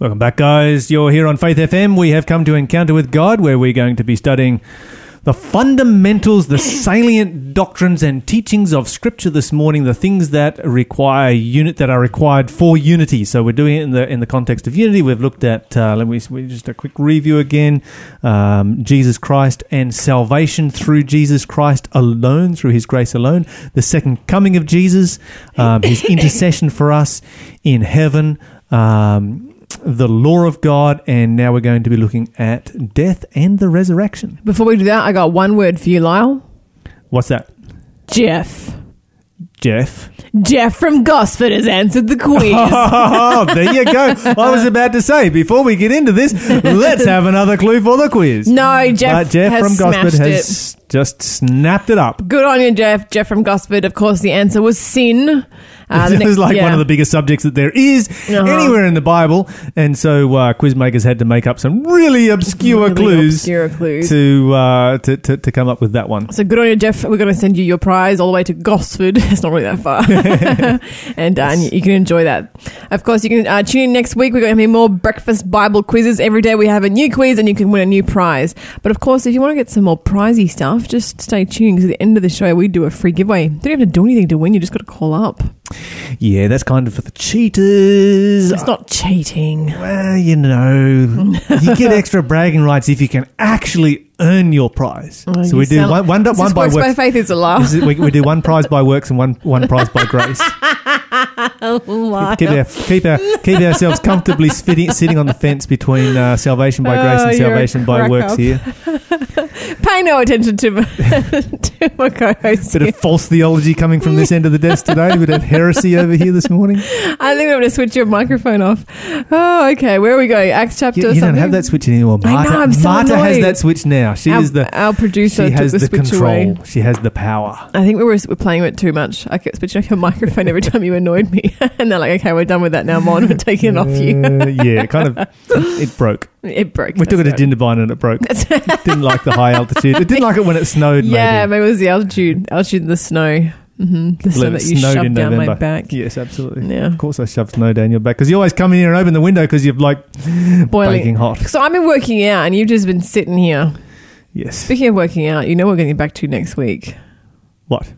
Welcome back, guys. You're here on Faith FM. We have come to Encounter with God, where we're going to be studying the fundamentals, the salient doctrines and teachings of Scripture this morning. The things that require unit that are required for unity. So we're doing it in the in the context of unity. We've looked at uh, let me we- just a quick review again. Um, Jesus Christ and salvation through Jesus Christ alone, through His grace alone. The second coming of Jesus, um, His intercession for us in heaven. Um, the law of God, and now we're going to be looking at death and the resurrection. Before we do that, I got one word for you, Lyle. What's that, Jeff. Jeff? Jeff from Gosford has answered the quiz. Oh, there you go. I was about to say, before we get into this, let's have another clue for the quiz. no, Jeff, but Jeff from Gosford has just snapped it up. Good on you, Jeff. Jeff from Gosford. Of course, the answer was sin. Uh, it was like yeah. one of the biggest subjects that there is Uh-huh. anywhere in the Bible, and so uh, quizmakers had to make up some really obscure Really clues, obscure clues. To, uh, to to to come up with that one. So good on you, Jeff. We're going to send you your prize all the way to Gosford. It's not really that far. and, uh, and you can enjoy that. Of course, you can uh, tune in next week. We're going to have more breakfast Bible quizzes. Every day we have a new quiz and you can win a new prize. But of course, if you want to get some more prizey stuff, just stay tuned because at the end of the show, we do a free giveaway. You don't have to do anything to win. You just got to call up. Yeah, that's kind of for the cheaters. It's not cheating. Well, you know, you get extra bragging rights if you can actually earn your prize. Oh, so you we do one, one, one by works by works. faith is a laugh. We, we do one prize by works and one one prize by grace. keep, our, keep, our, keep ourselves comfortably sitting, sitting on the fence between uh, salvation by grace Oh, and salvation by works up. here. Pay no attention to my, to my co-host. Bit here. of false theology coming from this end of the desk today. Bit of heresy over here this morning. I think I'm going to switch your microphone off. Oh, okay. Where are we going? Acts chapter You, you don't have that switch anymore. I know, Marta, I'm so Marta has that switch now. She our, is the our producer she has the, the, control. away. She has the power. I think we were, we're playing with it too much. I kept switching off your microphone every time you annoyed me. and they're like, okay, we're done with that now, Mon. We're taking it off you. Uh, yeah, it kind of it broke. It broke. We took it to. Jindabyne and it broke. didn't like the high altitude. It didn't like it when it snowed. Yeah, maybe. maybe it was the altitude. Altitude and the snow. hmm The snow that you shoved in down my back. Yes, absolutely. Yeah. Of course, I shoved snow down your back because you always come in here and open the window because you're like Boiling. baking hot. So I've been working out and you've just been sitting here. Yes. Speaking of working out, you know what we're getting back to next week. What?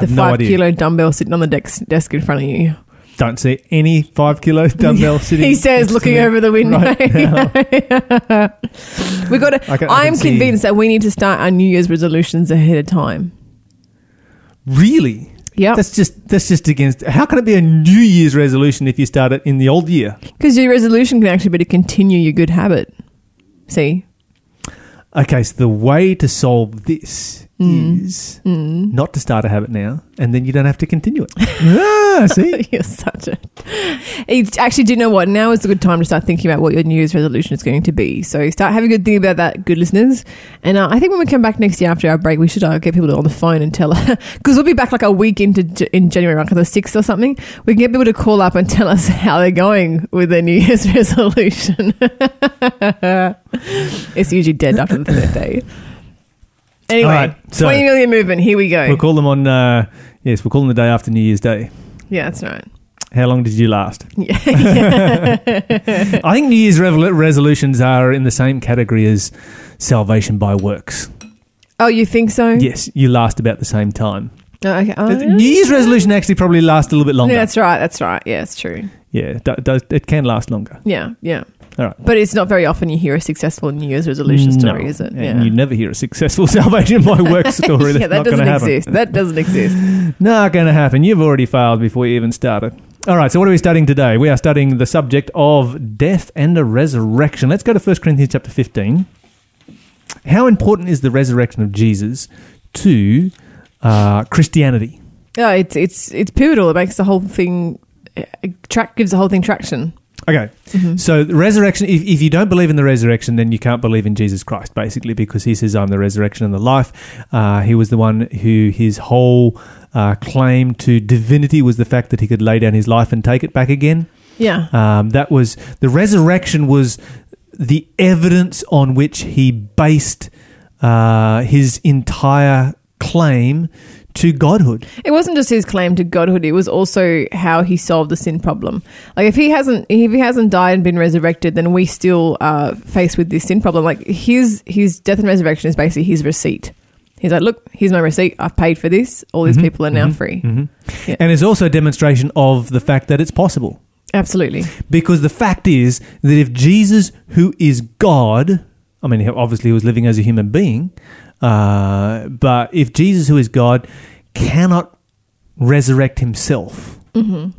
The no five idea. kilo dumbbell sitting on the desk, desk in front of you. Don't see any five kilo dumbbell sitting. He says, looking over the window. right we got to. I I'm convinced that we need to start our New Year's resolutions ahead of time. Really? Yeah, That's just that's just against. How can it be a New Year's resolution if you start it in the old year? because your resolution can actually be to continue your good habit. See, Okay, so the way to solve this Mm. is not to start a habit now, and then you don't have to continue it. ah, see, you're such a. It's actually, do you know what? Now is a good time to start thinking about what your New Year's resolution is going to be. So start having a good think about that, good listeners. And uh, I think when we come back next year after our break, we should uh, get people on the phone and tell us, because we'll be back like a week into J- in January, like the sixth or something. We can get people to call up and tell us how they're going with their New Year's resolution. it's usually dead after the third day. Anyway, right, so- 20 million movement. Here we go. we'll call them on. Uh, yes, we'll call them the day after New Year's Day. yeah, that's right. How long did you last? Yeah. I think New Year's revol- resolutions are in the same category as salvation by works. oh, you think so? Yes, you last about the same time. Oh, okay. Oh, New Year's resolution actually probably lasts a little bit longer. Yeah, that's right. That's right. Yeah, it's true. Yeah, it, do- does, it can last longer. Yeah, yeah. All right. But it's not very often you hear a successful New Year's resolution story, No. is it? And yeah. you never hear a successful salvation by works story. Yeah, that doesn't happen. exist. That doesn't exist. Not going to happen. You've already failed before you even started. All right, so what are we studying today? We are studying the subject of death and the resurrection. Let's go to 1 Corinthians chapter 15. How important is the resurrection of Jesus to uh, Christianity? Yeah, it's it's it's pivotal. It makes the whole thing uh, track gives the whole thing traction. Okay, so the resurrection, if, if you don't believe in the resurrection, then you can't believe in Jesus Christ, basically, because he says, I'm the resurrection and the life. Uh, he was the one who his whole uh, claim to divinity was the fact that he could lay down his life and take it back again. Yeah. Um, that was the resurrection was the evidence on which he based uh, his entire claim to godhood. It wasn't just his claim to godhood; it was also how he solved the sin problem. Like if he hasn't, if he hasn't died and been resurrected, then we still are faced with this sin problem. Like his his death and resurrection is basically his receipt. He's like, look, here's my receipt. I've paid for this. All these Mhm, people are now mhm, free. mhm. Yeah. And it's also a demonstration of the fact that it's possible. Absolutely. Because the fact is that if Jesus, who is God, I mean, obviously he was living as a human being, uh, but if Jesus, who is God, cannot resurrect himself, hmm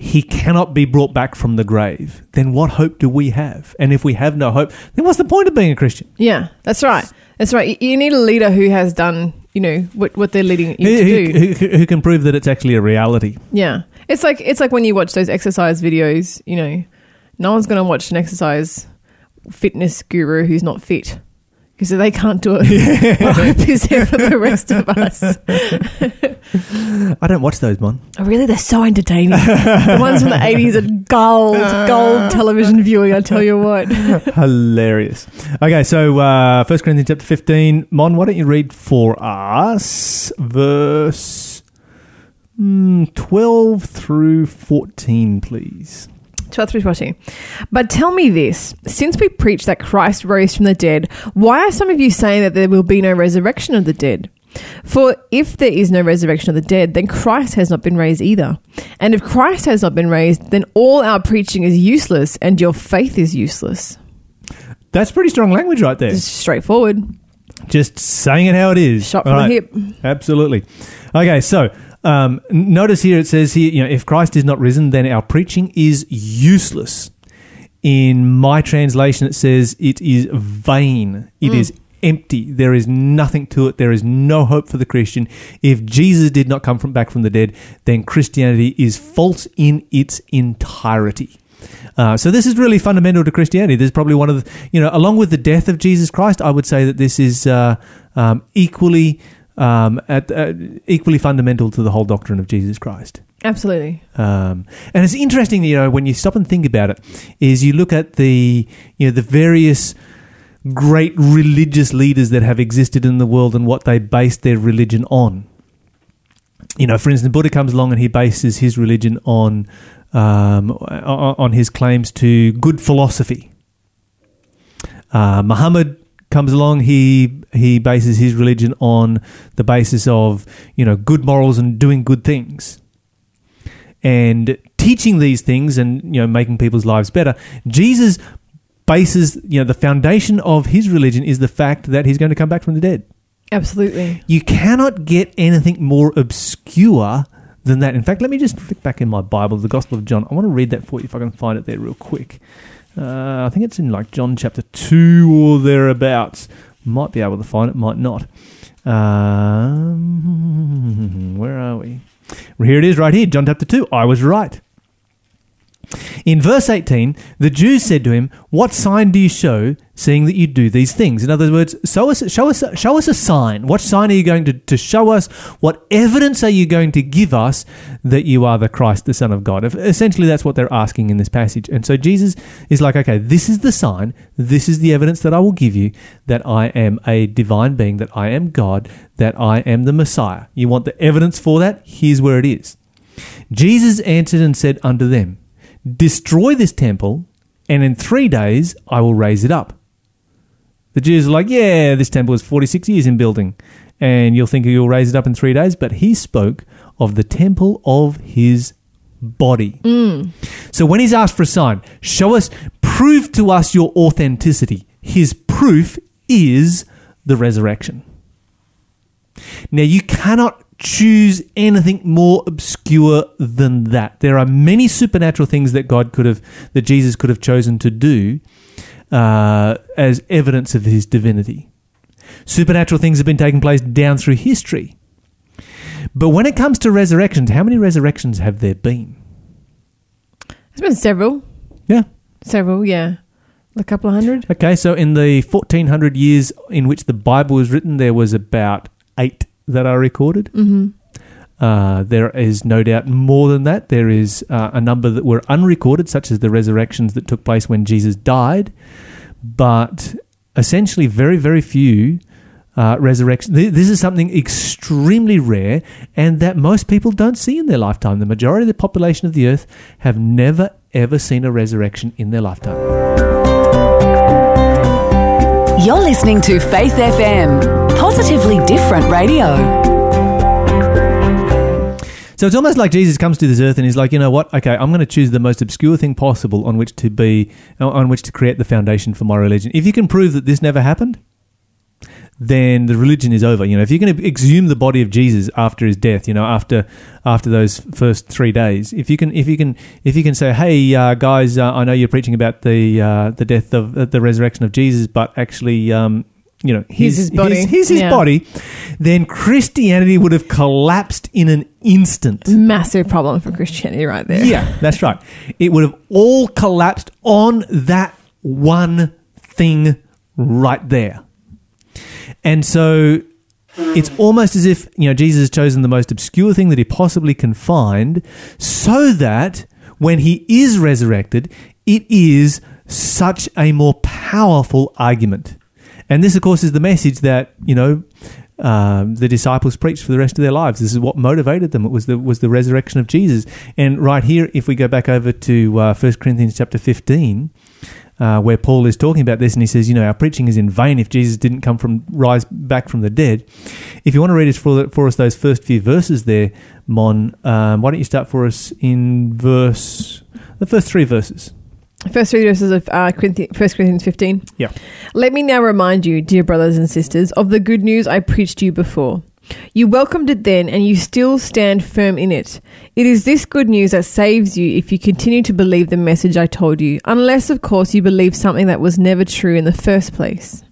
he cannot be brought back from the grave, then what hope do we have? And if we have no hope, then what's the point of being a Christian? Yeah, that's right. That's right. You- need a leader who has done, you know, what, what they're leading you Who, to do. who, who, who can prove that it's actually a reality? Yeah, it's like it's like when you watch those exercise videos. You know, no one's going to watch an exercise fitness guru who's not fit because they can't do it. What hope is there for the rest of us? I don't watch those, Mon. Oh, really, they're so entertaining. the ones from the eighties are gold, gold television viewing. I tell you what. Hilarious. Okay, so uh, 1 Corinthians chapter 15. Mon, why don't you read for us verse mm, 12 through 14, please? 12 through 14. But tell me this since we preach that Christ rose from the dead, why are some of you saying that there will be no resurrection of the dead? For if there is no resurrection of the dead, then Christ has not been raised either. And if Christ has not been raised, then all our preaching is useless and your faith is useless. That's pretty strong language right there. It's straightforward. Just saying it how it is. Shot from right. the hip. Absolutely. Okay, so um, notice here it says here, you know, if Christ is not risen, then our preaching is useless. In my translation, it says it is vain. It is empty. There is nothing to it. There is no hope for the Christian. If Jesus did not come from back from the dead, then Christianity is false in its entirety. Uh, so this is really fundamental to Christianity. This is probably one of the, you know, along with the death of Jesus Christ, I would say that this is uh, um, equally um, at, uh, equally fundamental to the whole doctrine of Jesus Christ. Absolutely. Um, and it's interesting, you know, when you stop and think about it, is you look at the, you know, the various great religious leaders that have existed in the world and what they based their religion on. You know, for instance, Buddha comes along and he bases his religion on um, on on his claims to good philosophy. Uh, Muhammad comes along, he he bases his religion on the basis of you know good morals and doing good things and teaching these things and you know making people's lives better. Jesus bases you know the foundation of his religion is the fact that he's going to come back from the dead. Absolutely. You cannot get anything more obscure than that. In fact, let me just flick back in my Bible, the Gospel of John. I want to read that for you if I can find it there real quick. Uh, I think it's in like John chapter 2 or thereabouts. Might be able to find it, might not. Um, where are we? Well, Here it is, right here, John chapter 2. I was right. In verse 18, the Jews said to him, What sign do you show, seeing that you do these things? In other words, show us, show us, show us a sign. What sign are you going to, to show us? What evidence are you going to give us that you are the Christ, the Son of God? Essentially, that's what they're asking in this passage. And so Jesus is like, Okay, this is the sign. This is the evidence that I will give you that I am a divine being, that I am God, that I am the Messiah. You want the evidence for that? Here's where it is. Jesus answered and said unto them, Destroy this temple, and in three days I will raise it up. The Jews are like, Yeah, this temple is 46 years in building, and you'll think you'll raise it up in three days. But he spoke of the temple of his body. Mm. So when he's asked for a sign, show us, prove to us your authenticity. His proof is the resurrection. Now, you cannot choose anything more obscure than that. There are many supernatural things that God could have, that Jesus could have chosen to do uh, as evidence of his divinity. Supernatural things have been taking place down through history. But when it comes to resurrections, how many resurrections have there been? There's been several. Yeah. Several, yeah. A couple of hundred. Okay, so in the 1400 years in which the Bible was written, there was about eight that are recorded. Mm-hmm. Uh, there is no doubt more than that. There is uh, a number that were unrecorded, such as the resurrections that took place when Jesus died, but essentially very, very few uh, resurrection. Th- This is something extremely rare and that most people don't see in their lifetime. The majority of the population of the earth have never, ever seen a resurrection in their lifetime. You're listening to Faith FM, positively different radio. So it's almost like Jesus comes to this earth and he's like, you know what? Okay, I'm going to choose the most obscure thing possible on which to be, on which to create the foundation for my religion. If you can prove that this never happened, then the religion is over. You know, if you're going to exhume the body of Jesus after his death, you know, after after those first three days, if you can, if you can, if you can say, hey uh, guys, uh, I know you're preaching about the uh, the death of uh, the resurrection of Jesus, but actually. Um, you know, Here's his body. Here's, here's his Yeah. body. Then Christianity would have collapsed in an instant. Massive problem for Christianity right there. Yeah, that's right. It would have all collapsed on that one thing right there. And so it's almost as if, you know, Jesus has chosen the most obscure thing that he possibly can find so that when he is resurrected, it is such a more powerful argument. And this, of course, is the message that, you know, um, the disciples preached for the rest of their lives. This is what motivated them. It was the was the resurrection of Jesus. And right here, if we go back over to uh, 1 Corinthians chapter fifteen, uh, where Paul is talking about this, and he says, you know, our preaching is in vain if Jesus didn't come from rise back from the dead. If you want to read us for, for us those first few verses there, Mon, um, why don't you start for us in verse the first three verses? First three verses of uh, Corinthians, 1 Corinthians 15. Yeah. Let me now remind you, dear brothers and sisters, of the good news I preached you before. You welcomed it then, and you still stand firm in it. It is this good news that saves you if you continue to believe the message I told you, unless, of course, you believe something that was never true in the first place.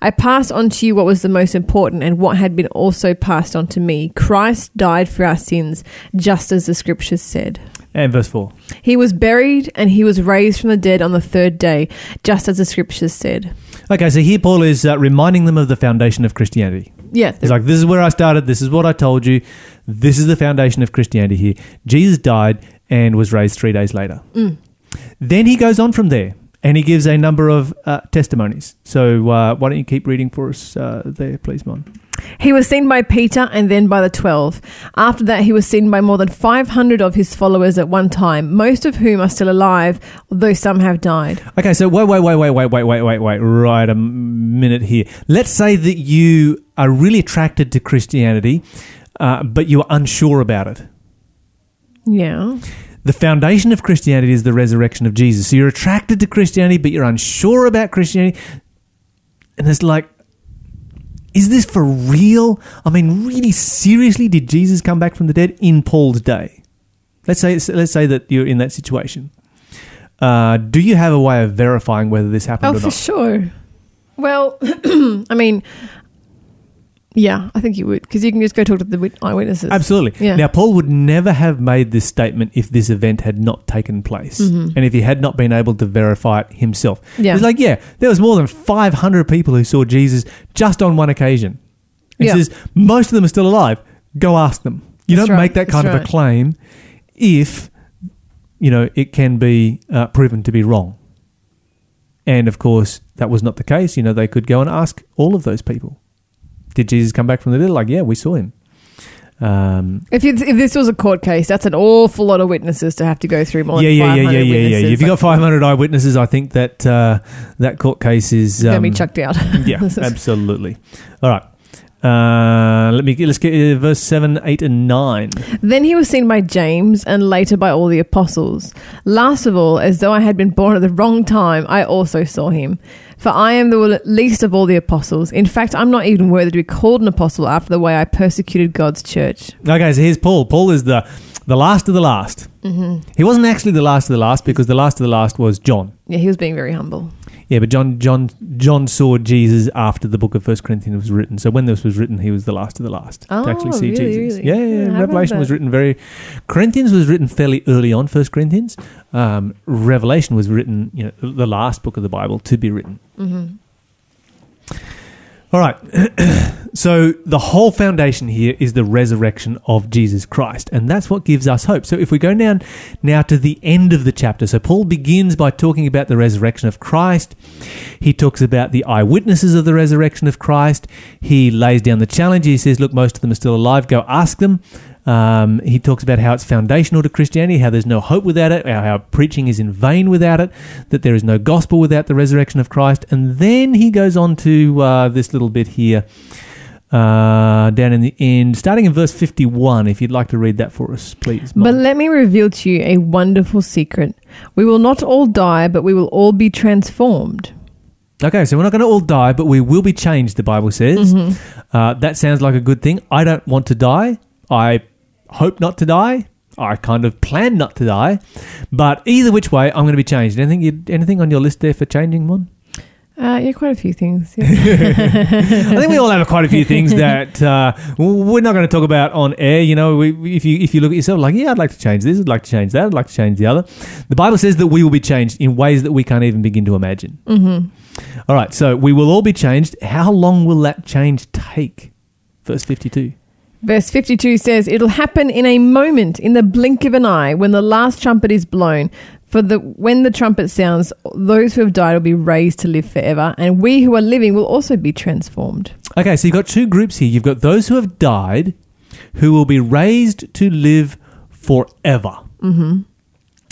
I passed on to you what was the most important and what had been also passed on to me. Christ died for our sins, just as the scriptures said. And verse four. He was buried and he was raised from the dead on the third day, just as the scriptures said. Okay, so here Paul is uh, reminding them of the foundation of Christianity. Yeah, He's like, this is where I started. This is what I told you. This is the foundation of Christianity here. Jesus died and was raised three days later. Then he goes on from there and he gives a number of uh, testimonies. So uh, why don't you keep reading for us uh, there, please, Mon? He was seen by Peter and then by the twelve. After that, he was seen by more than 500 of his followers at one time, most of whom are still alive, although some have died. Okay, so wait, wait, wait, wait, wait, wait, wait, wait, wait, right a minute here. Let's say that you are really attracted to Christianity, uh, but you are unsure about it. Yeah. The foundation of Christianity is the resurrection of Jesus. So you're attracted to Christianity, but you're unsure about Christianity. And it's like, is this for real? I mean, really seriously, did Jesus come back from the dead in Paul's day? Let's say let's say that you're in that situation. Uh, do you have a way of verifying whether this happened Oh, or for not? For sure. Well, I mean, yeah, I think you would, because you can just go talk to the wit- eyewitnesses. Absolutely. Yeah. Now, Paul would never have made this statement if this event had not taken place and if he had not been able to verify it himself. Mm-hmm. Yeah. He's like, yeah, there was more than 500 people who saw Jesus just on one occasion. He Yeah. says, most of them are still alive. Go ask them. You That's don't right. make that That's kind of a claim if, you know, it can be uh, proven to be wrong. And of course, that was not the case. You know, they could go and ask all of those people. Did Jesus come back from the dead? Like, yeah, we saw him. Um, If, if this was a court case, that's an awful lot of witnesses to have to go through. More yeah, than yeah, yeah, 500 yeah, yeah, yeah. If you got 500 eyewitnesses, I think that uh, that court case is gonna um, be chucked out. yeah, absolutely. All right. Uh, let me get, let's get uh, verse seven, eight, and nine. Then he was seen by James and later by all the apostles. Last of all, as though I had been born at the wrong time, I also saw him. For I am the least of all the apostles. In fact, I'm not even worthy to be called an apostle after the way I persecuted God's church. Okay, so here's Paul. Paul is the the last of the last. Mm-hmm. He wasn't actually the last of the last because the last of the last was John. Yeah, he was being very humble. Yeah, but John John John saw Jesus after the book of First Corinthians was written. So when this was written, he was the last of the last Oh, to actually see really, Jesus. really? Yeah, yeah, Yeah, yeah. how about Revelation was written very. Corinthians was written fairly early on. First Corinthians. Um, Revelation was written, you know, the last book of the Bible to be written. Mm-hmm. All right. so the whole foundation here is the resurrection of Jesus Christ, and that's what gives us hope. So if we go down now to the end of the chapter, so Paul begins by talking about the resurrection of Christ. He talks about the eyewitnesses of the resurrection of Christ. He lays down the challenge. He says, "Look, most of them are still alive. Go ask them." Um, he talks about how it's foundational to Christianity, how there's no hope without it, how, how preaching is in vain without it, that there is no gospel without the resurrection of Christ. And then he goes on to uh, this little bit here uh, down in the end, starting in verse 51. If you'd like to read that for us, please. Mon. But let me reveal to you a wonderful secret. We will not all die, but we will all be transformed. Okay, so we're not going to all die, but we will be changed, the Bible says. Uh, that sounds like a good thing. I don't want to die. I hope not to die. I kind of plan not to die. But either which way, I'm going to be changed. Anything you, anything on your list there for changing one? Uh, yeah, quite a few things. Yeah. I think we all have quite a few things that uh, we're not going to talk about on air. You know, we, if you if you look at yourself like, yeah, I'd like to change this, I'd like to change that, I'd like to change the other. The Bible says that we will be changed in ways that we can't even begin to imagine. hmm All right, so we will all be changed. How long will that change take? Verse fifty-two. Verse 52 says, It'll happen in a moment, in the blink of an eye, when the last trumpet is blown. For the when the trumpet sounds, those who have died will be raised to live forever, and we who are living will also be transformed. Okay, so you've got two groups here. You've got those who have died, who will be raised to live forever. Mm-hmm.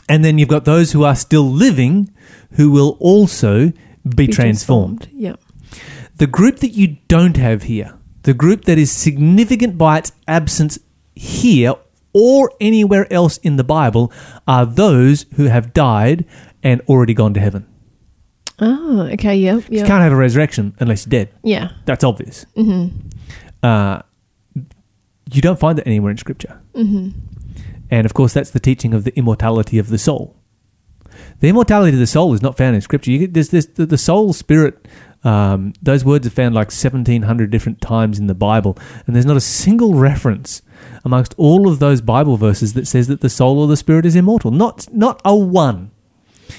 And then you've got those who are still living, who will also be, transformed. Yeah. The group that you don't have here, the group that is significant by its absence here or anywhere else in the Bible, are those who have died and already gone to heaven. Oh, okay. Yeah. You Yeah. can't have a resurrection unless you're dead. Yeah. That's obvious. hmm Uh, you don't find that anywhere in Scripture. hmm And of course, that's the teaching of the immortality of the soul. The immortality of the soul is not found in Scripture. You get, there's this, the, the soul, spirit, um, those words are found like 1,700 different times in the Bible. And there's not a single reference amongst all of those Bible verses that says that the soul or the spirit is immortal. Not, not a one.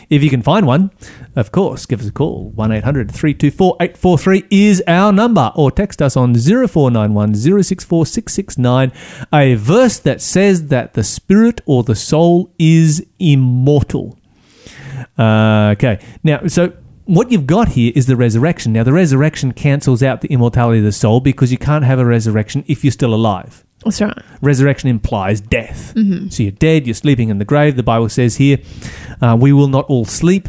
If you can find one, of course, give us a call. 1 800 324 843 is our number. Or text us on 0491 064 669, a verse that says that the spirit or the soul is immortal. Uh, okay. Now, so what you've got here is the resurrection. Now, the resurrection cancels out the immortality of the soul because you can't have a resurrection if you're still alive. That's right. Resurrection implies death. Mhm. So you're dead, you're sleeping in the grave. The Bible says here, uh, we will not all sleep.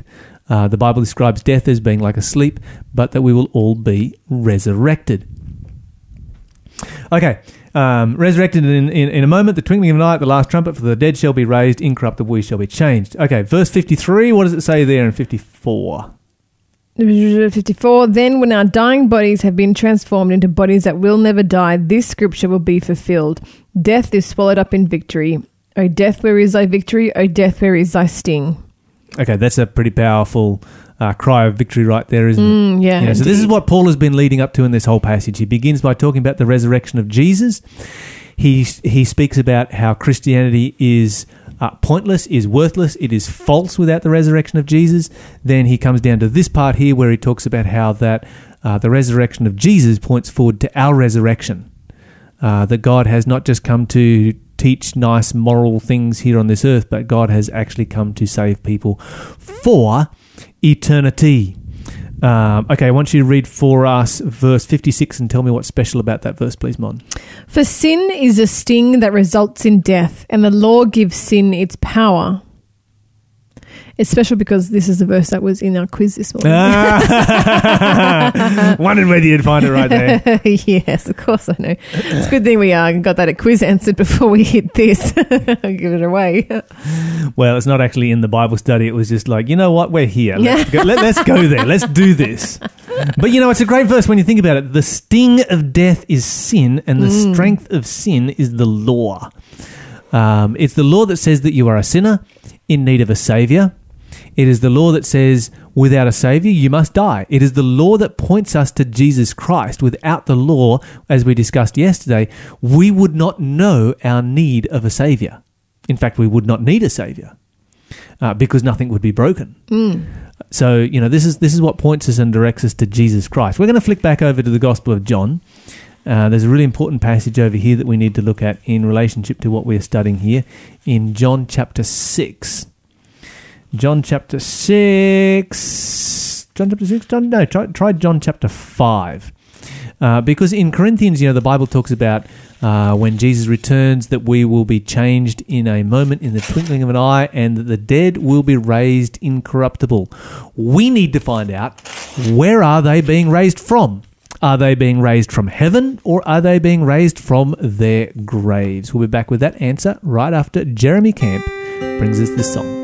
Uh, the Bible describes death as being like a sleep, but that we will all be resurrected. Okay, um, resurrected in, in, in a moment, the twinkling of an eye the last trumpet, for the dead shall be raised, incorruptible we shall be changed. Okay, verse 53, what does it say there in 54? 54 Then, when our dying bodies have been transformed into bodies that will never die, this scripture will be fulfilled. Death is swallowed up in victory. O death, where is thy victory? O death, where is thy sting? Okay, that's a pretty powerful uh, cry of victory right there, isn't it? Mm, yeah. You know, so this is what Paul has been leading up to in this whole passage. He begins by talking about the resurrection of Jesus. He he speaks about how Christianity is uh, pointless, is worthless, it is false without the resurrection of Jesus. Then he comes down to this part here where he talks about how that uh, the resurrection of Jesus points forward to our resurrection. Uh, that God has not just come to teach nice moral things here on this earth, but God has actually come to save people for eternity. Um, okay, I want you to read for us verse 56 and tell me what's special about that verse, please, Mon. For sin is a sting that results in death, and the law gives sin its power. It's special because this is the verse that was in our quiz this morning. Ah. Wondered whether you'd find it right there. yes, of course I know. It's a good thing we uh, got that quiz answered before we hit this. I'll give it away. Well, it's not actually in the Bible study. It was just like, you know what? We're here. Let's, go, let, us go there. Let's do this. But you know, it's a great verse when you think about it. The sting of death is sin, and the Mm. strength of sin is the law. Um, it's the law that says that you are a sinner in need of a savior. It is the law that says without a savior you must die. It is the law that points us to Jesus Christ. Without the law, as we discussed yesterday, we would not know our need of a savior. In fact, we would not need a savior uh, because nothing would be broken. Mm. So you know this is this is what points us and directs us to Jesus Christ. We're going to flick back over to the Gospel of John. Uh, there's a really important passage over here that we need to look at in relationship to what we're studying here in John chapter six. John chapter six. John chapter six. John no. Try, try John chapter five. Uh, because in Corinthians, you know, the Bible talks about uh, when Jesus returns that we will be changed in a moment, in the twinkling of an eye, and that the dead will be raised incorruptible. We need to find out where are they being raised from? Are they being raised from heaven or are they being raised from their graves? We'll be back with that answer right after Jeremy Camp brings us this song.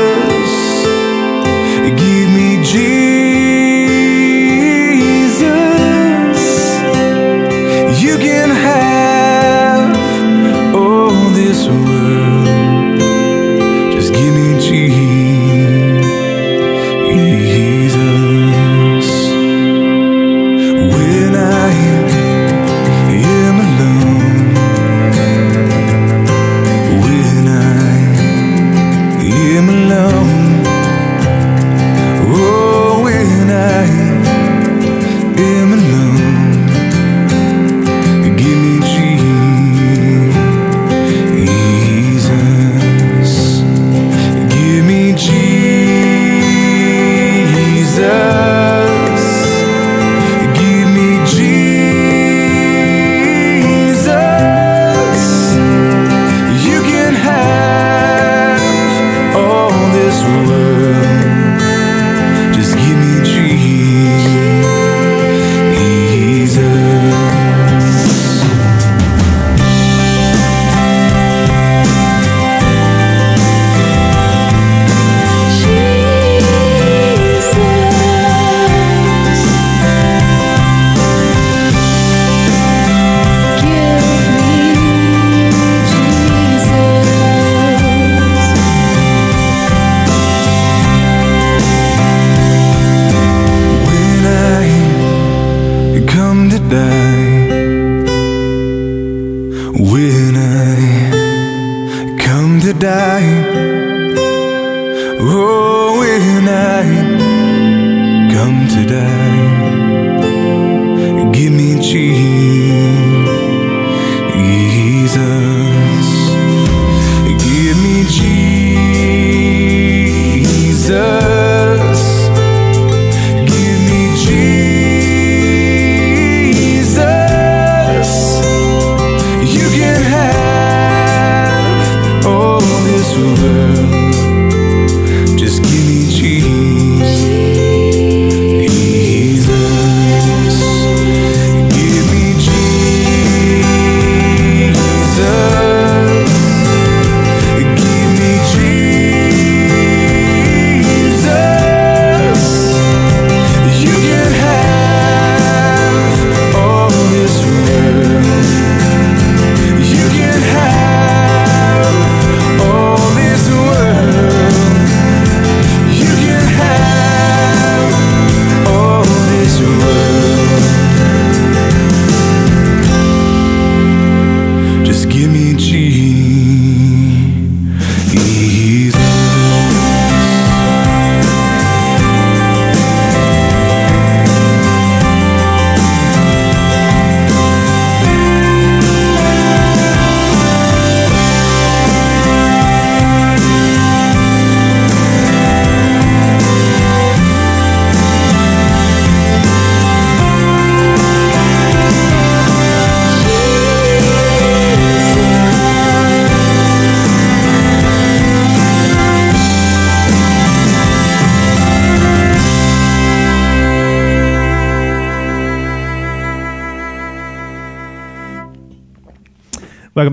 This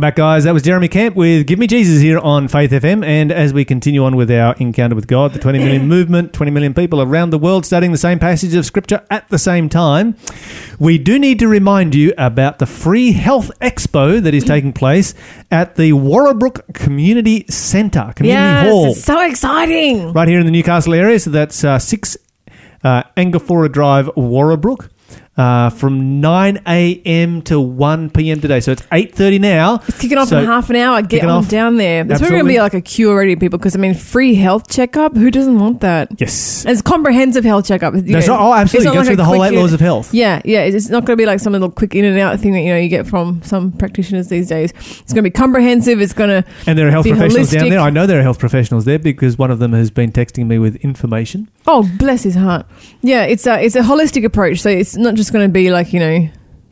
Back, guys. That was Jeremy Camp with Give Me Jesus here on Faith FM. And as we continue on with our encounter with God, the 20 million movement, 20 million people around the world studying the same passage of Scripture at the same time, we do need to remind you about the free health expo that is taking place at the Warrabrook Community Centre, Community yes, Hall it's so exciting. right here in the Newcastle area. So that's uh, 6 uh, Angophora Drive, Warrabrook. Uh, from 9 a.m. to 1 p.m. today. So it's 8.30 now. It's kicking off So- in half an hour. Get on off. down there. There's probably going to be like a queue already, people, because I mean, free health checkup. Who doesn't want that? Yes. It's comprehensive health checkup. You That's know, right. Oh, absolutely. it's not Go like through the whole eight laws of health. Yeah, yeah. It's it's not going to be like some little quick in and out thing that you know you get from some practitioners these days. It's going to be comprehensive. It's going to And there are health professionals down there. I know there are health professionals there because one of them has been texting me with information. oh bless his heart. Yeah, it's a it's a holistic approach. So it's not just going to be like you know.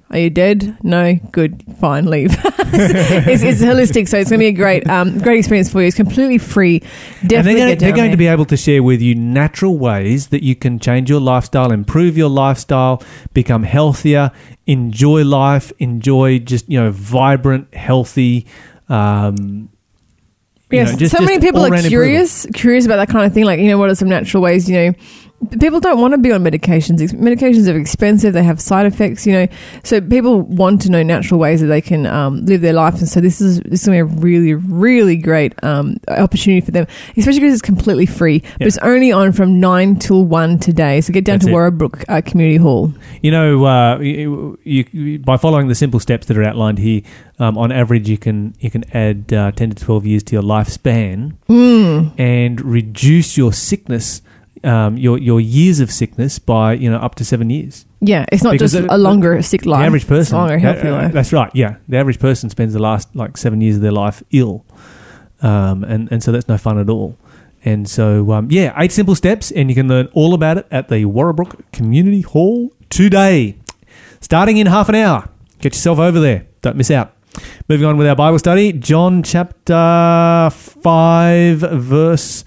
Are you dead? No. Good. Fine. Leave. it's, it's holistic, so it's going to be a great, um, great experience for you. It's completely free. and they're, going, they're going to be able to share with you natural ways that you can change your lifestyle, improve your lifestyle, become healthier, enjoy life, enjoy just, you know, vibrant, healthy. Um, you Yes, know, just- so many just people are curious, curious about that kind of thing. Like, you know, what are some natural ways? You know, people don't want to be on medications. Medications are expensive; they have side effects. You know, so people want to know natural ways that they can um, live their life. And so this is this is going to be a really, really great um, opportunity for them, especially because it's completely free. But Yeah. it's only on from nine till one today. So get down That's to it. Warrabrook uh, Community Hall. You know, uh, you, you, you, by following the simple steps that are outlined here, um, on average, you can you can add uh, ten to twelve years to your lifespan Mm. and reduce your sickness, um, your your years of sickness by you know up to seven years. Yeah, it's not Because just a longer sick life. the average person, longer healthy uh, life. That's right. Yeah, the average person spends the last like seven years of their life ill, um, and and so that's no fun at all. And so um, yeah, eight simple steps, and you can learn all about it at the Warrabrook Community Hall today, starting in half an hour. Get yourself over there. Don't miss out. Moving on with our Bible study, John chapter 5, verse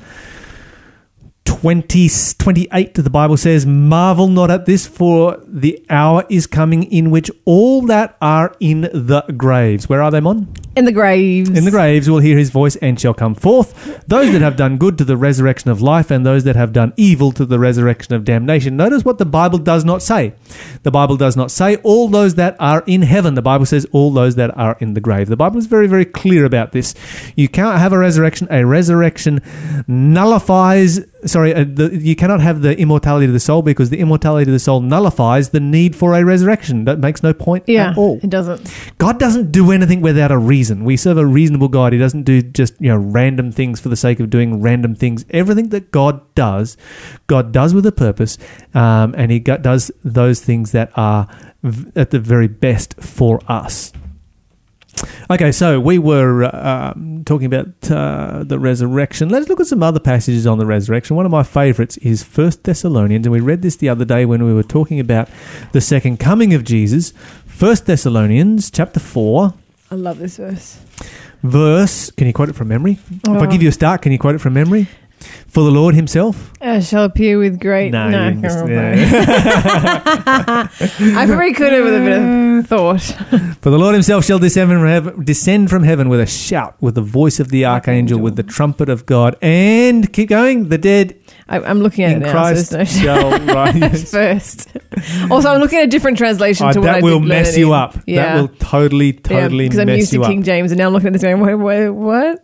20, 28, the Bible says, Marvel not at this, for the hour is coming in which all that are in the graves. Where are they, Mon? In the graves. In the graves will hear his voice and shall come forth. Those that have done good to the resurrection of life, and those that have done evil to the resurrection of damnation. Notice what the Bible does not say. The Bible does not say all those that are in heaven. The Bible says all those that are in the grave. The Bible is very, very clear about this. You can't have a resurrection. A resurrection nullifies. Sorry, uh, the, you cannot have the immortality of the soul because the immortality of the soul nullifies the need for a resurrection. That makes no point Yeah, at all. it doesn't. God doesn't do anything without a reason. We serve a reasonable God. He doesn't do just you know random things for the sake of doing random things. Everything that God does, God does with a purpose, um, and He does those things that are v- at the very best for us. Okay, so we were uh, um, talking about uh, the resurrection. Let's look at some other passages on the resurrection. One of my favorites is First Thessalonians, and we read this the other day when we were talking about the second coming of Jesus. First Thessalonians chapter four, I love this verse. verse. Can you quote it from memory? If I Oh. give you a start, can you quote it from memory? For the Lord Himself. I shall appear with great. No, No, no, yeah. I probably could have with a bit of thought. For the Lord Himself shall descend from heaven, descend from heaven with a shout, with the voice of the archangel, Archangel. with the trumpet of God, and keep going. The dead I, I'm looking at in it now. Christ so no shall rise. first. Also, I'm looking at a different translation Oh, to what that I will mess you in. up. Yeah. That will totally, totally yeah, mess you up. because I'm used to. King James, and now I'm looking at this going, wait, wait, what?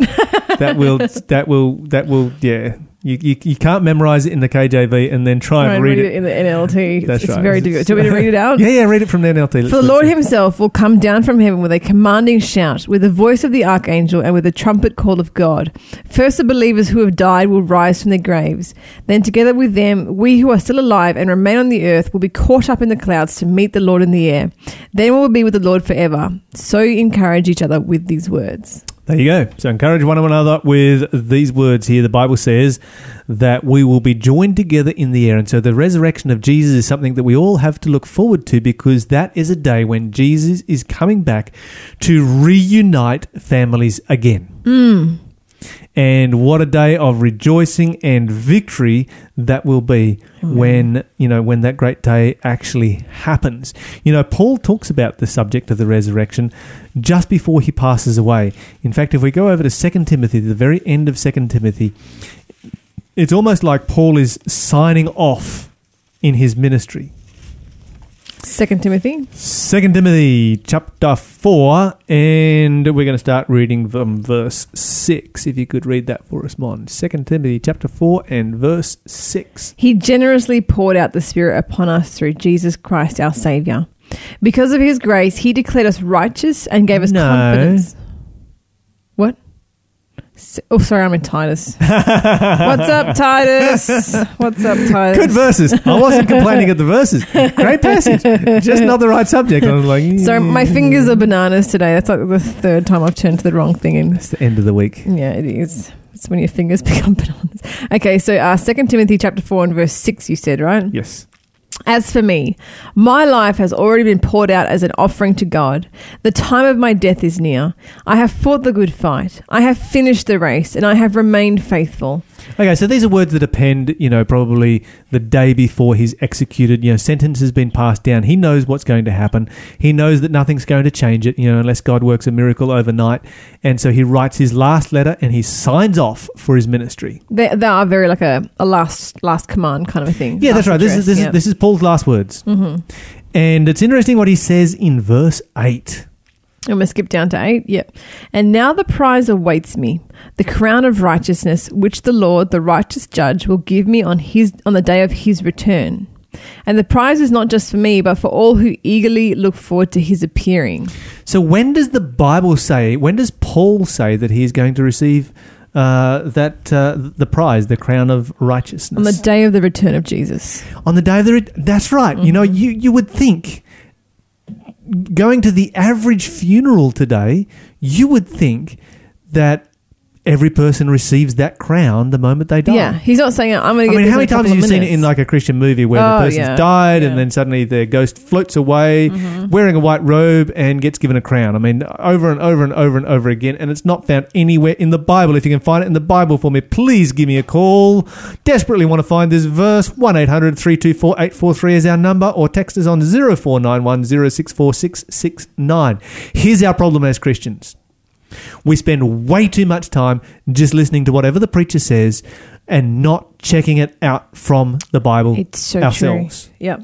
that will, that will, that will. Yeah, you, you, you can't memorize it in the KJV and then try, Try and and read, it. in the NLT. It's, That's it's right. very difficult. Do you want me to read it out? Yeah, yeah, read it from the NLT. Let's- For the Lord see. himself will come down from heaven with a commanding shout, with the voice of the archangel, and with the trumpet call of God. First, the believers who have died will rise from their graves. Then, together with them, we who are still alive and remain on the earth will be caught up in the clouds to meet the Lord in the air. Then we will be with the Lord forever. So encourage each other with these words. There you go. So encourage one another with these words here. The Bible says that we will be joined together in the air. And so the resurrection of Jesus is something that we all have to look forward to because that is a day when Jesus is coming back to reunite families again. Hmm. And what a day of rejoicing and victory that will be when, you know, when that great day actually happens. You know, Paul talks about the subject of the resurrection just before he passes away. In fact, if we go over to 2 Timothy, the very end of 2 Timothy, it's almost like Paul is signing off in his ministry. Second Timothy. Second Timothy chapter 4, and we're going to start reading from verse 6. If you could read that for us, Mon. Second Timothy chapter 4 and verse 6. He generously poured out the Spirit upon us through Jesus Christ our Saviour. Because of his grace, he declared us righteous and gave us No. confidence. What? S- Oh, sorry, I'm in Titus. What's up, Titus? What's up, Titus? Good verses. I wasn't complaining at the verses. Great passage. Just not the right subject. I was like, So my fingers are bananas today. That's like the third time I've turned to the wrong thing in. It's the end of the week. Yeah, it is. It's when your fingers become bananas. Okay, so uh, 2 Timothy chapter 4 and verse 6, you said, right? Yes. As for me, my life has already been poured out as an offering to God. The time of my death is near. I have fought the good fight. I have finished the race, and I have remained faithful. Okay, so these are words that append, you know, probably the day before he's executed. You know, sentence has been passed down. He knows what's going to happen. He knows that nothing's going to change it, you know, unless God works a miracle overnight. And so he writes his last letter and he signs off for his ministry. They, they are very like a, a last last command kind of a thing. Yeah, that's Last right. This is this yeah. is this is Paul's last words. Mhm. And it's interesting what he says in verse 8. I'm going to skip down to eight. Yep. And now the prize awaits me, the crown of righteousness, which the Lord, the righteous judge, will give me on his on the day of his return. And the prize is not just for me, but for all who eagerly look forward to his appearing. So when does the Bible say, when does Paul say that he is going to receive uh, that uh, the prize, the crown of righteousness? On the day of the return of Jesus. on the day of the re- that's right you know you you would think going to the average funeral today you would think that every person receives that crown the moment they die Yeah. He's not saying, I'm going to. get mean, how many times have you seen it in like a Christian movie where Oh, the person's yeah. died Yeah. and then suddenly their ghost floats away mm-hmm. wearing a white robe and gets given a crown? I mean, over and over and over and over again, and it's not found anywhere in the Bible. If you can find it in the Bible for me, please give me a call. Desperately want to find this verse. 1 800 324 843 is our number, or text us on 0491 064669. Here's our problem as Christians. We spend way too much time just listening to whatever the preacher says and not checking it out from the Bible It's so ourselves. true. Yep.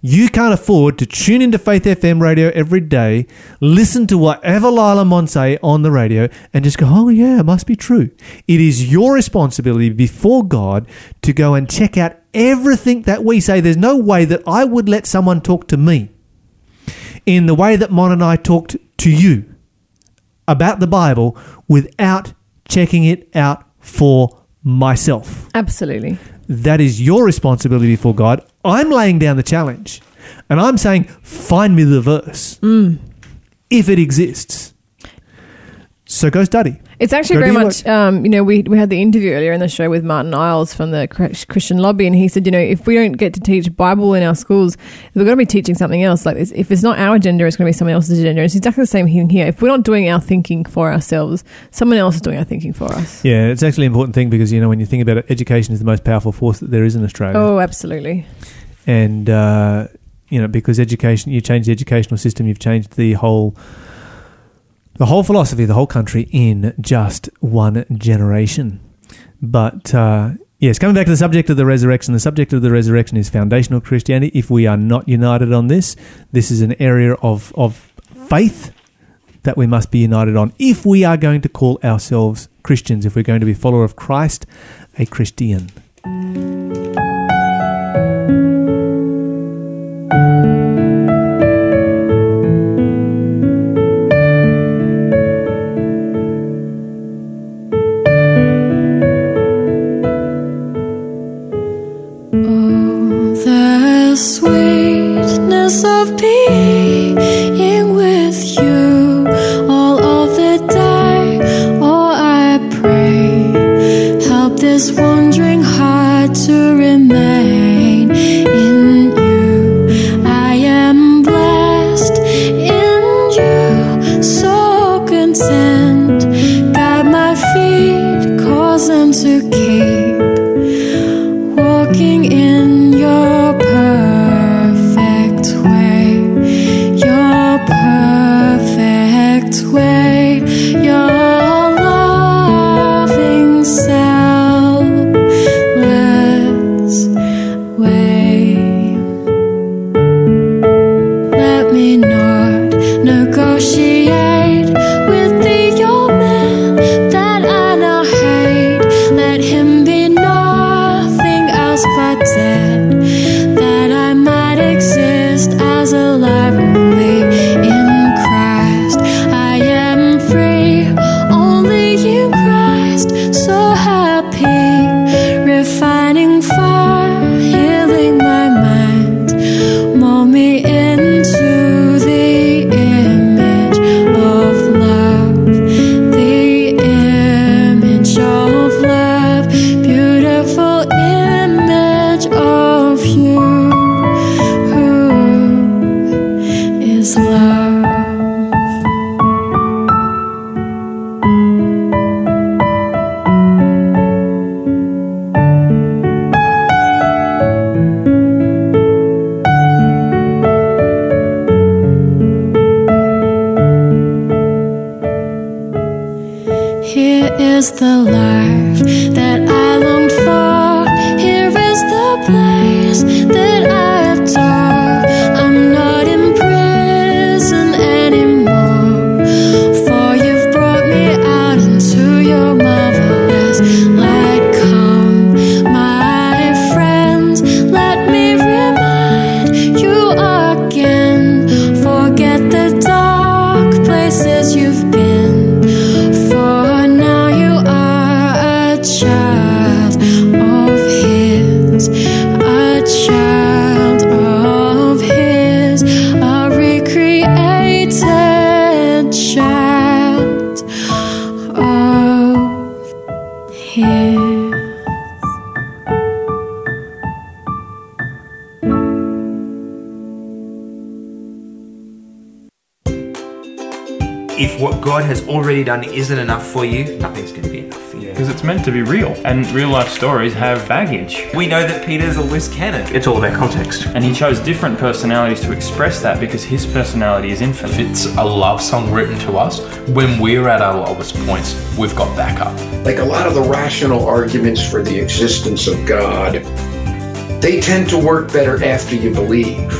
You can't afford to tune into Faith FM radio every day, listen to whatever Lila Mon say on the radio, and just go, oh, yeah, it must be true. It is your responsibility before God to go and check out everything that we say. There's no way that I would let someone talk to me in the way that Mon and I talked to you about the Bible without checking it out for myself. Absolutely. That is your responsibility before God. I'm laying down the challenge and I'm saying, find me the verse mm. if it exists. So go study. It's actually very much, um, you know, we, we had the interview earlier in the show with Martyn Iles from the Christian Lobby, and he said, you know, if we don't get to teach Bible in our schools, we're going to be teaching something else. Like, if it's not our agenda, it's going to be someone else's agenda. It's exactly the same thing here. If we're not doing our thinking for ourselves, someone else is doing our thinking for us. Yeah, it's actually an important thing because, you know, when you think about it, education is the most powerful force that there is in Australia. Oh, absolutely. and uh, you know because education you change the educational system you've changed the whole the whole philosophy the whole country in just one generation. But uh, yes coming back to the subject of the resurrection the subject of the resurrection is foundational christianity. If we are not united on this this is an area of of faith that we must be united on. If we are going to call ourselves christians if we're going to be follower of christ a christian real, and real life stories have baggage. We know that Peter's a loose cannon. It's all about context. And he chose different personalities to express that because his personality is infinite. If it's a love song written to us. When we're at our lowest points, we've got backup. like a lot of the rational arguments for the existence of God, they tend to work better after you believe.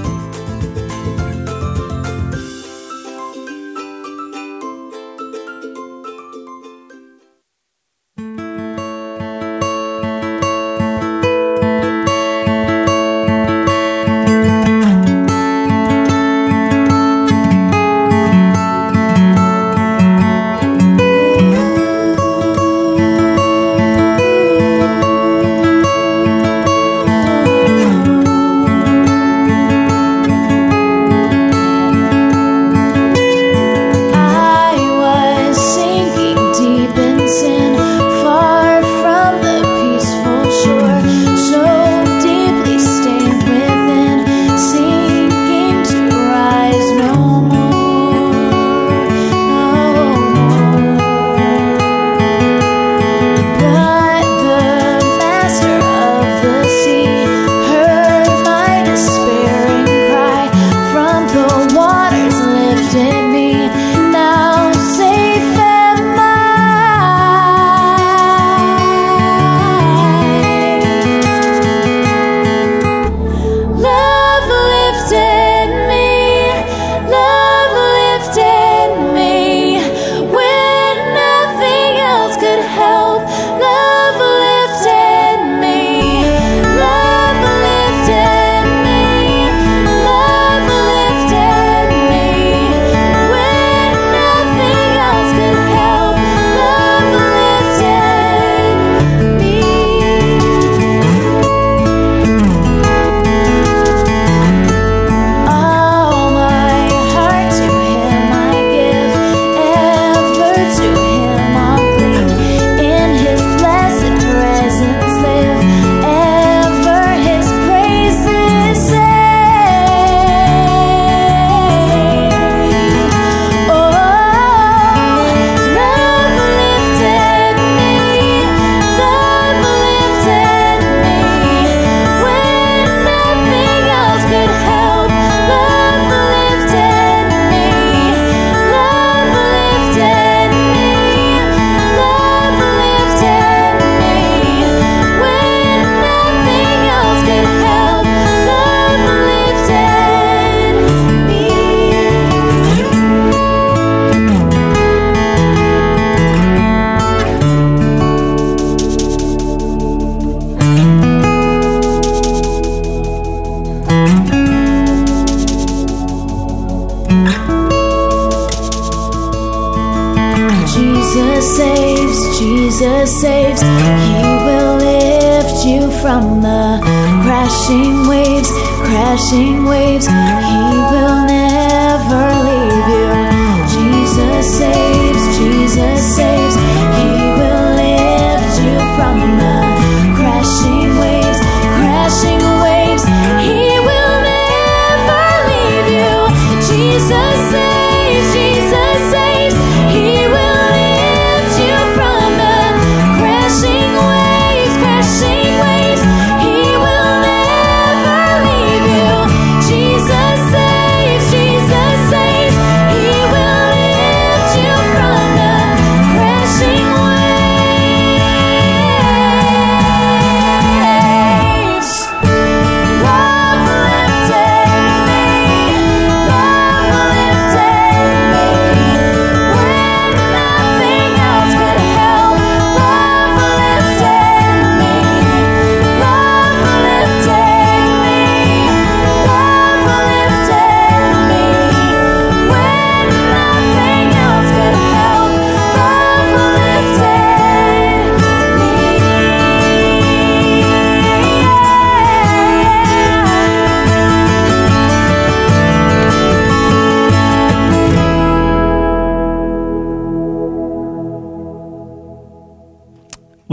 from the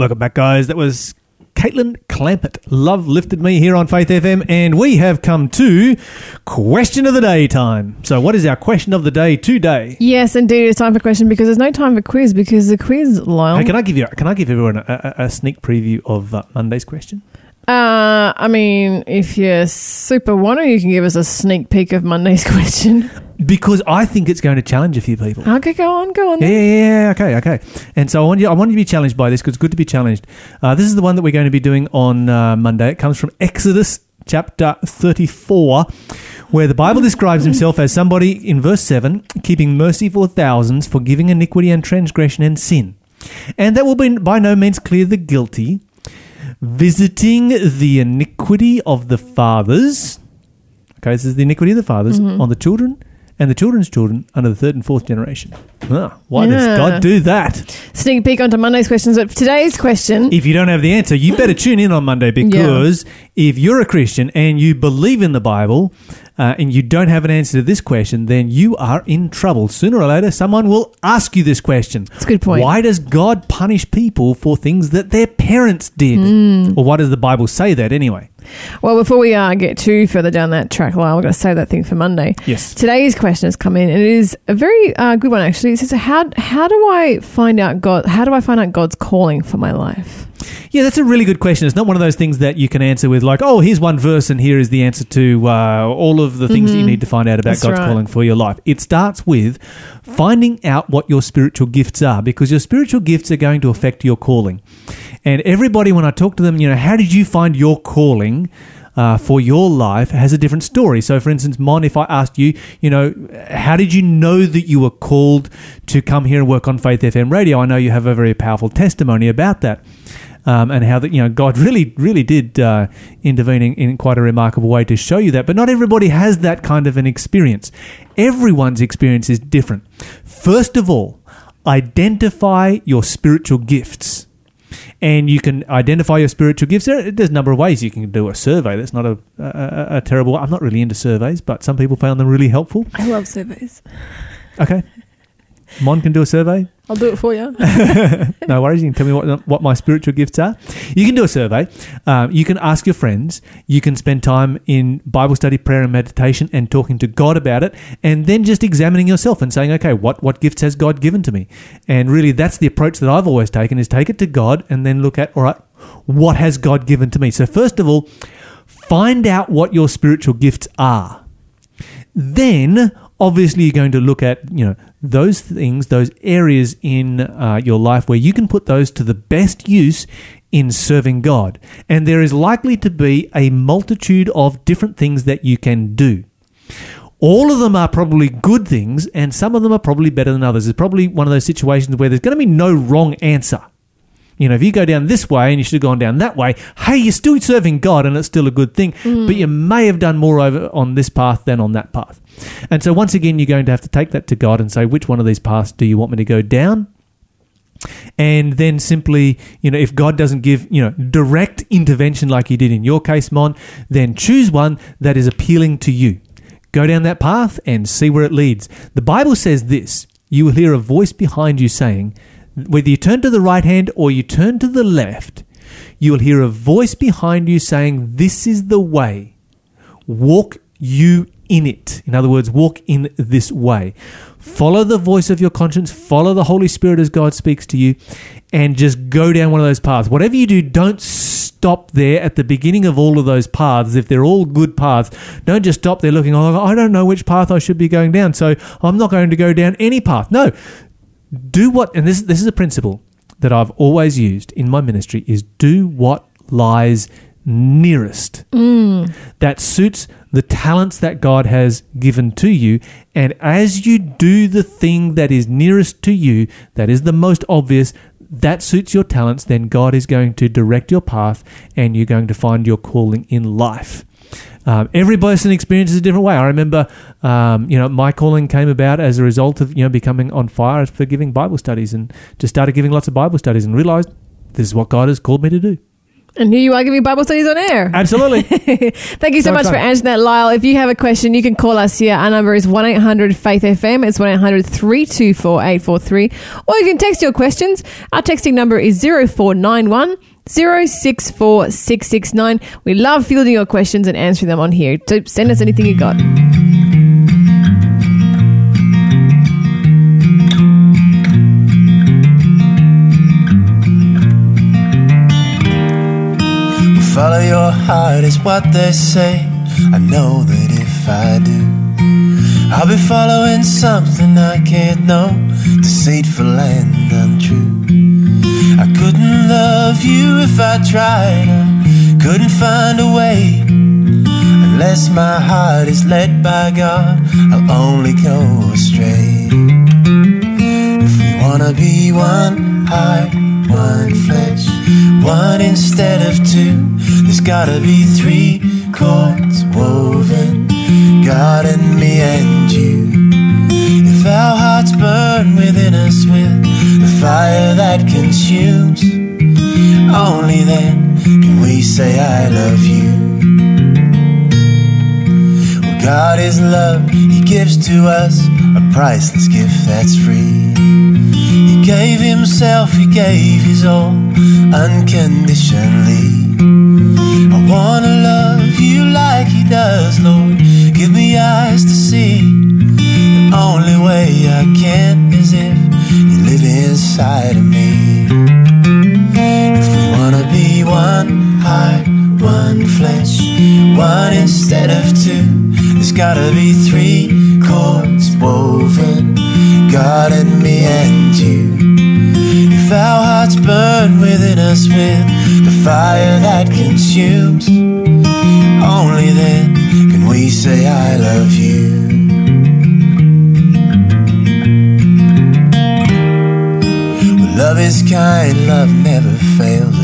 Welcome back, guys. That was Caitlin Clampett. Love lifted me here on Faith FM, and we have come to question of the day time. So, what is our question of the day today? Yes, indeed, it's time for question because there's no time for quiz because the quiz, Lyle. Hey, can I give you? Can I give everyone a, a, a sneak preview of uh, Monday's question? Uh, I mean, if you're super wanter, you can give us a sneak peek of Monday's question. Because I think it's going to challenge a few people. Okay, go on, go on. Yeah, yeah, yeah, okay, okay. And so I want you, I want you to be challenged by this because it's good to be challenged. Uh, this is the one that we're going to be doing on uh, Monday. It comes from Exodus chapter 34, where the Bible describes himself as somebody in verse 7, keeping mercy for thousands, forgiving iniquity and transgression and sin. And that will be by no means clear the guilty, visiting the iniquity of the fathers. Okay, this is the iniquity of the fathers Mhm. on the children and the children's children under the third and fourth generation. Ah, why does God do that? Sneak peek onto Monday's questions. But today's question, If you don't have the answer, you better tune in on Monday because if you're a Christian and you believe in the Bible uh, and you don't have an answer to this question, then you are in trouble. Sooner or later, someone will ask you this question. That's a good point. Why does God punish people for things that their parents did? Mm. Or why does the Bible say that anyway? Well, before we uh, get too further down that track, Lyle, we're going to save that thing for Monday. Yes. Today's question has come in, and it is a very uh, good one actually. It says, "How how do I find out God? How do I find out God's calling for my life?" Yeah, that's a really good question. It's not one of those things that you can answer with, like, oh, here's one verse and here is the answer to uh, all of the things that you Mhm. need to find out about That's God's right. calling for your life. It starts with finding out what your spiritual gifts are because your spiritual gifts are going to affect your calling. And everybody, when I talk to them, you know, how did you find your calling? Uh, for your life has a different story. So, for instance, Mon, if I asked you, you know, how did you know that you were called to come here and work on Faith FM radio? I know you have a very powerful testimony about that um, and how that you know God really, really did uh, intervene in, in quite a remarkable way to show you that. But not everybody has that kind of an experience. Everyone's experience is different. First of all, identify your spiritual gifts. And you can identify your spiritual gifts. There, there's a number of ways you can do a survey. That's not a, a, a terrible. I'm not really into surveys, but some people found them really helpful. I love surveys. Okay, Mon can do a survey. I'll do it for you. no worries. You can tell me what what my spiritual gifts are. You can do a survey. Um, you can ask your friends. You can spend time in Bible study, prayer, and meditation, and talking to God about it, and then just examining yourself and saying, okay, what what gifts has God given to me? And really, that's the approach that I've always taken: is take it to God and then look at, all right, what has God given to me? So first of all, find out what your spiritual gifts are then obviously you're going to look at you know those things those areas in uh, your life where you can put those to the best use in serving god. And there is likely to be a multitude of different things that you can do. All of them are probably good things and some of them are probably better than others. It's probably one of those situations where there's going to be no wrong answer you know, if you go down this way and you should have gone down that way, hey, you're still serving God and it's still a good thing. Mm. But you may have done more over on this path than on that path. And so once again, you're going to have to take that to God and say, which one of these paths do you want me to go down? And then simply, you know, if God doesn't give, you know, direct intervention like he did in your case, Mon, then choose one that is appealing to you. Go down that path and see where it leads. The Bible says this you will hear a voice behind you saying, whether you turn to the right hand or you turn to the left, you will hear a voice behind you saying, This is the way. Walk you in it. In other words, walk in this way. Follow the voice of your conscience, follow the Holy Spirit as God speaks to you, and just go down one of those paths. Whatever you do, don't stop there at the beginning of all of those paths. If they're all good paths, don't just stop there looking, oh, I don't know which path I should be going down, so I'm not going to go down any path. No, do what and this this is a principle that I've always used in my ministry is do what lies nearest Mm. that suits the talents that God has given to you and as you do the thing that is nearest to you that is the most obvious that suits your talents then God is going to direct your path and you're going to find your calling in life um, every person experiences a different way. I remember, um, you know, my calling came about as a result of you know becoming on fire for giving Bible studies, and just started giving lots of Bible studies, and realized this is what God has called me to do. And here you are giving Bible studies on air. Absolutely. Thank you so, So much for answering that, Lyle. If you have a question, you can call us here. Our number is 1 800 Faith FM. It's 1 800 324 843. Or you can text your questions. Our texting number is 0491 064 669. We love fielding your questions and answering them on here. So send us anything you got. Follow your heart is what they say. I know that if I do, I'll be following something I can't know. Deceitful and untrue. Couldn't love you if I tried. I couldn't find a way. Unless my heart is led by God, I'll only go astray. If we wanna be one heart, one flesh, one instead of two, there's gotta be three chords only then can we say I love you. Well, God is love, He gives to us a priceless gift that's free. He gave Himself, He gave His all unconditionally. I wanna love you like He does, Lord. Give me eyes to see. The only way I can is if you live inside of me. One heart, one flesh, one instead of two, there's gotta be three chords woven, God and me and you. If our hearts burn within us with the fire that consumes, only then can we say I love you. Love is kind, love never fails.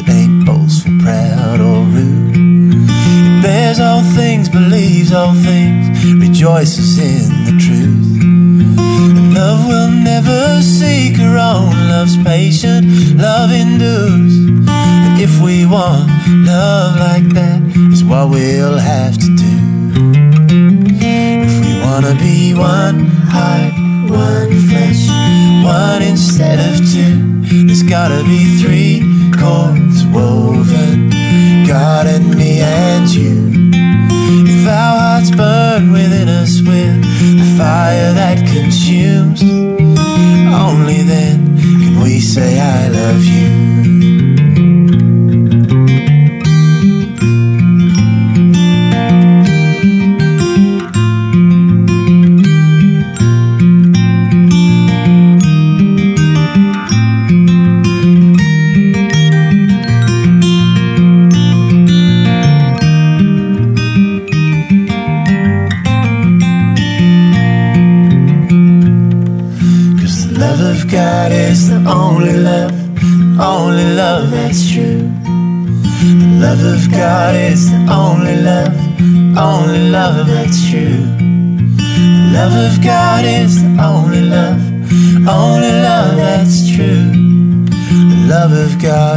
Boastful, proud, or rude. It bears all things, believes all things, rejoices in the truth. And love will never seek her own. Love's patient, love endures. And if we want love like that, is what we'll have to do. If we wanna be one heart, one flesh, one instead of two, there's gotta be three chords woven, God and me and you. If our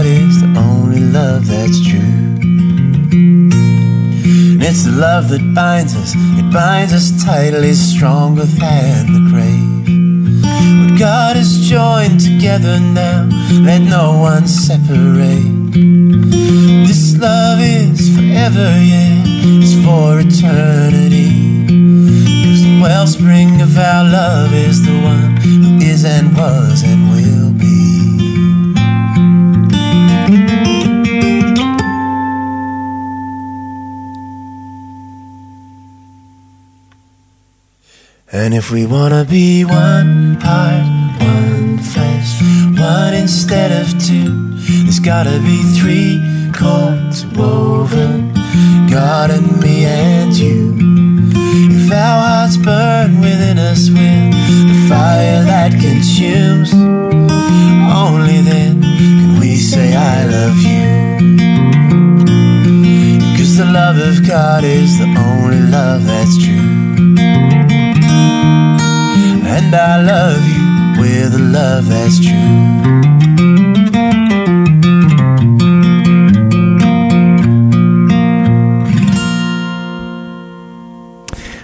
is the only love that's true. And it's the love that binds us, it binds us tightly, stronger than the grave. What God has joined together now, let no one separate. This love is forever, yeah, it's for eternity. Cause the wellspring of our love is the one who is and was if we wanna be one heart, one flesh, one instead of two, there's gotta be three chords woven, God and me and you. If our hearts burn within us with the fire that consumes, only then can we say I love you. Cause the love of God is the only love that's true and I love you with a love that's true.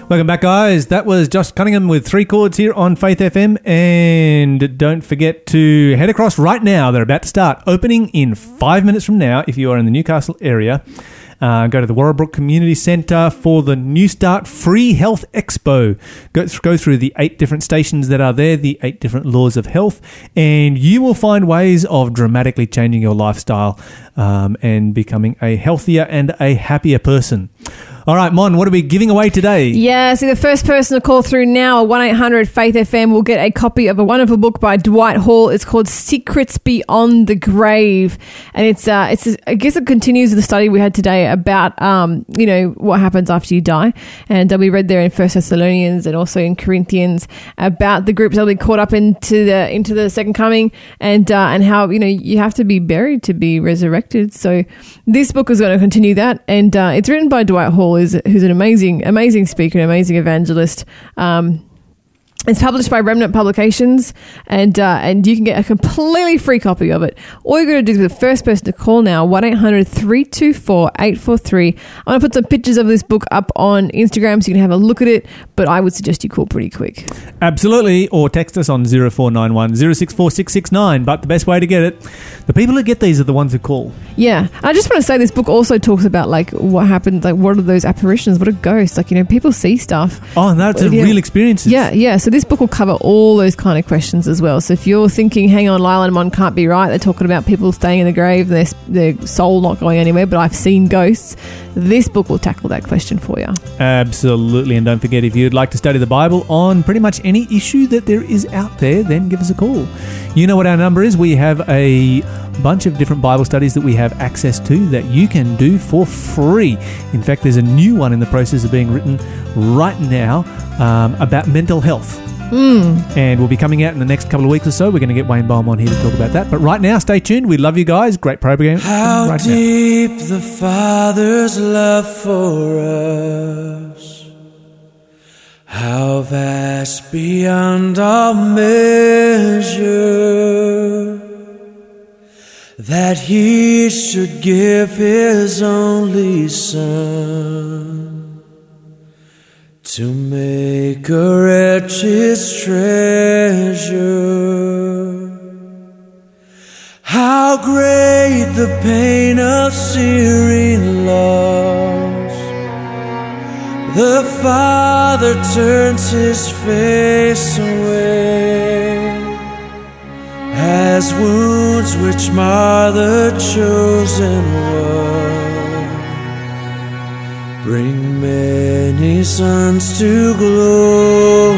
Welcome back, guys. That was Josh Cunningham with three chords here on Faith FM. And don't forget to head across right now. They're about to start opening in five minutes from now if you are in the Newcastle area. Uh, go to the Warabrook Community Centre for the NEWSTART Free Health Expo. Go, go through the eight different stations that are there, the eight different laws of health, and you will find ways of dramatically changing your lifestyle um, and becoming a healthier and a happier person. All right, Mon, what are we giving away today? Yeah, see, the first person to call through now, 1 800 Faith FM, will get a copy of a wonderful book by Dwight Hall. It's called Secrets Beyond the Grave. And it's, uh, it's, I guess it continues the study we had today about, um, you know, what happens after you die. And uh, we read there in First Thessalonians and also in Corinthians about the groups that will be caught up into the, into the second coming and, uh, and how, you know, you have to be buried to be resurrected. So this book is going to continue that. And, uh, it's written by Dwight Hall is who's an amazing, amazing speaker, an amazing evangelist. Um, it's published by Remnant Publications, and uh, and you can get a completely free copy of it. All you got to do is be the first person to call now 1 800 324 843. I'm going to put some pictures of this book up on Instagram so you can have a look at it, but I would suggest you call pretty quick. Absolutely, or text us on 0491 064669. But the best way to get it, the people who get these are the ones who call. Yeah, I just want to say this book also talks about like what happened, like what are those apparitions, what are ghosts? Like you know, people see stuff. Oh, and that's a real experience. Yeah, yeah. So this book will cover all those kind of questions as well. So if you're thinking, hang on, Lyle and Mon can't be right, they're talking about people staying in the grave, their, their soul not going anywhere, but I've seen ghosts, this book will tackle that question for you. Absolutely. And don't forget, if you'd like to study the Bible on pretty much any issue that there is out there, then give us a call. You know what our number is. We have a bunch of different Bible studies that we have access to that you can do for free. In fact, there's a new one in the process of being written right now um, about mental health. And we'll be coming out in the next couple of weeks or so. We're going to get Wayne Baum on here to talk about that. But right now, stay tuned. We love you guys. Great program. How right now. the Father's love for us. How vast beyond all measure. That he should give his only Son to make a wretch his treasure. How great the pain of searing loss. The Father turns his face away as wounds which mar the chosen one bring many sons to glory.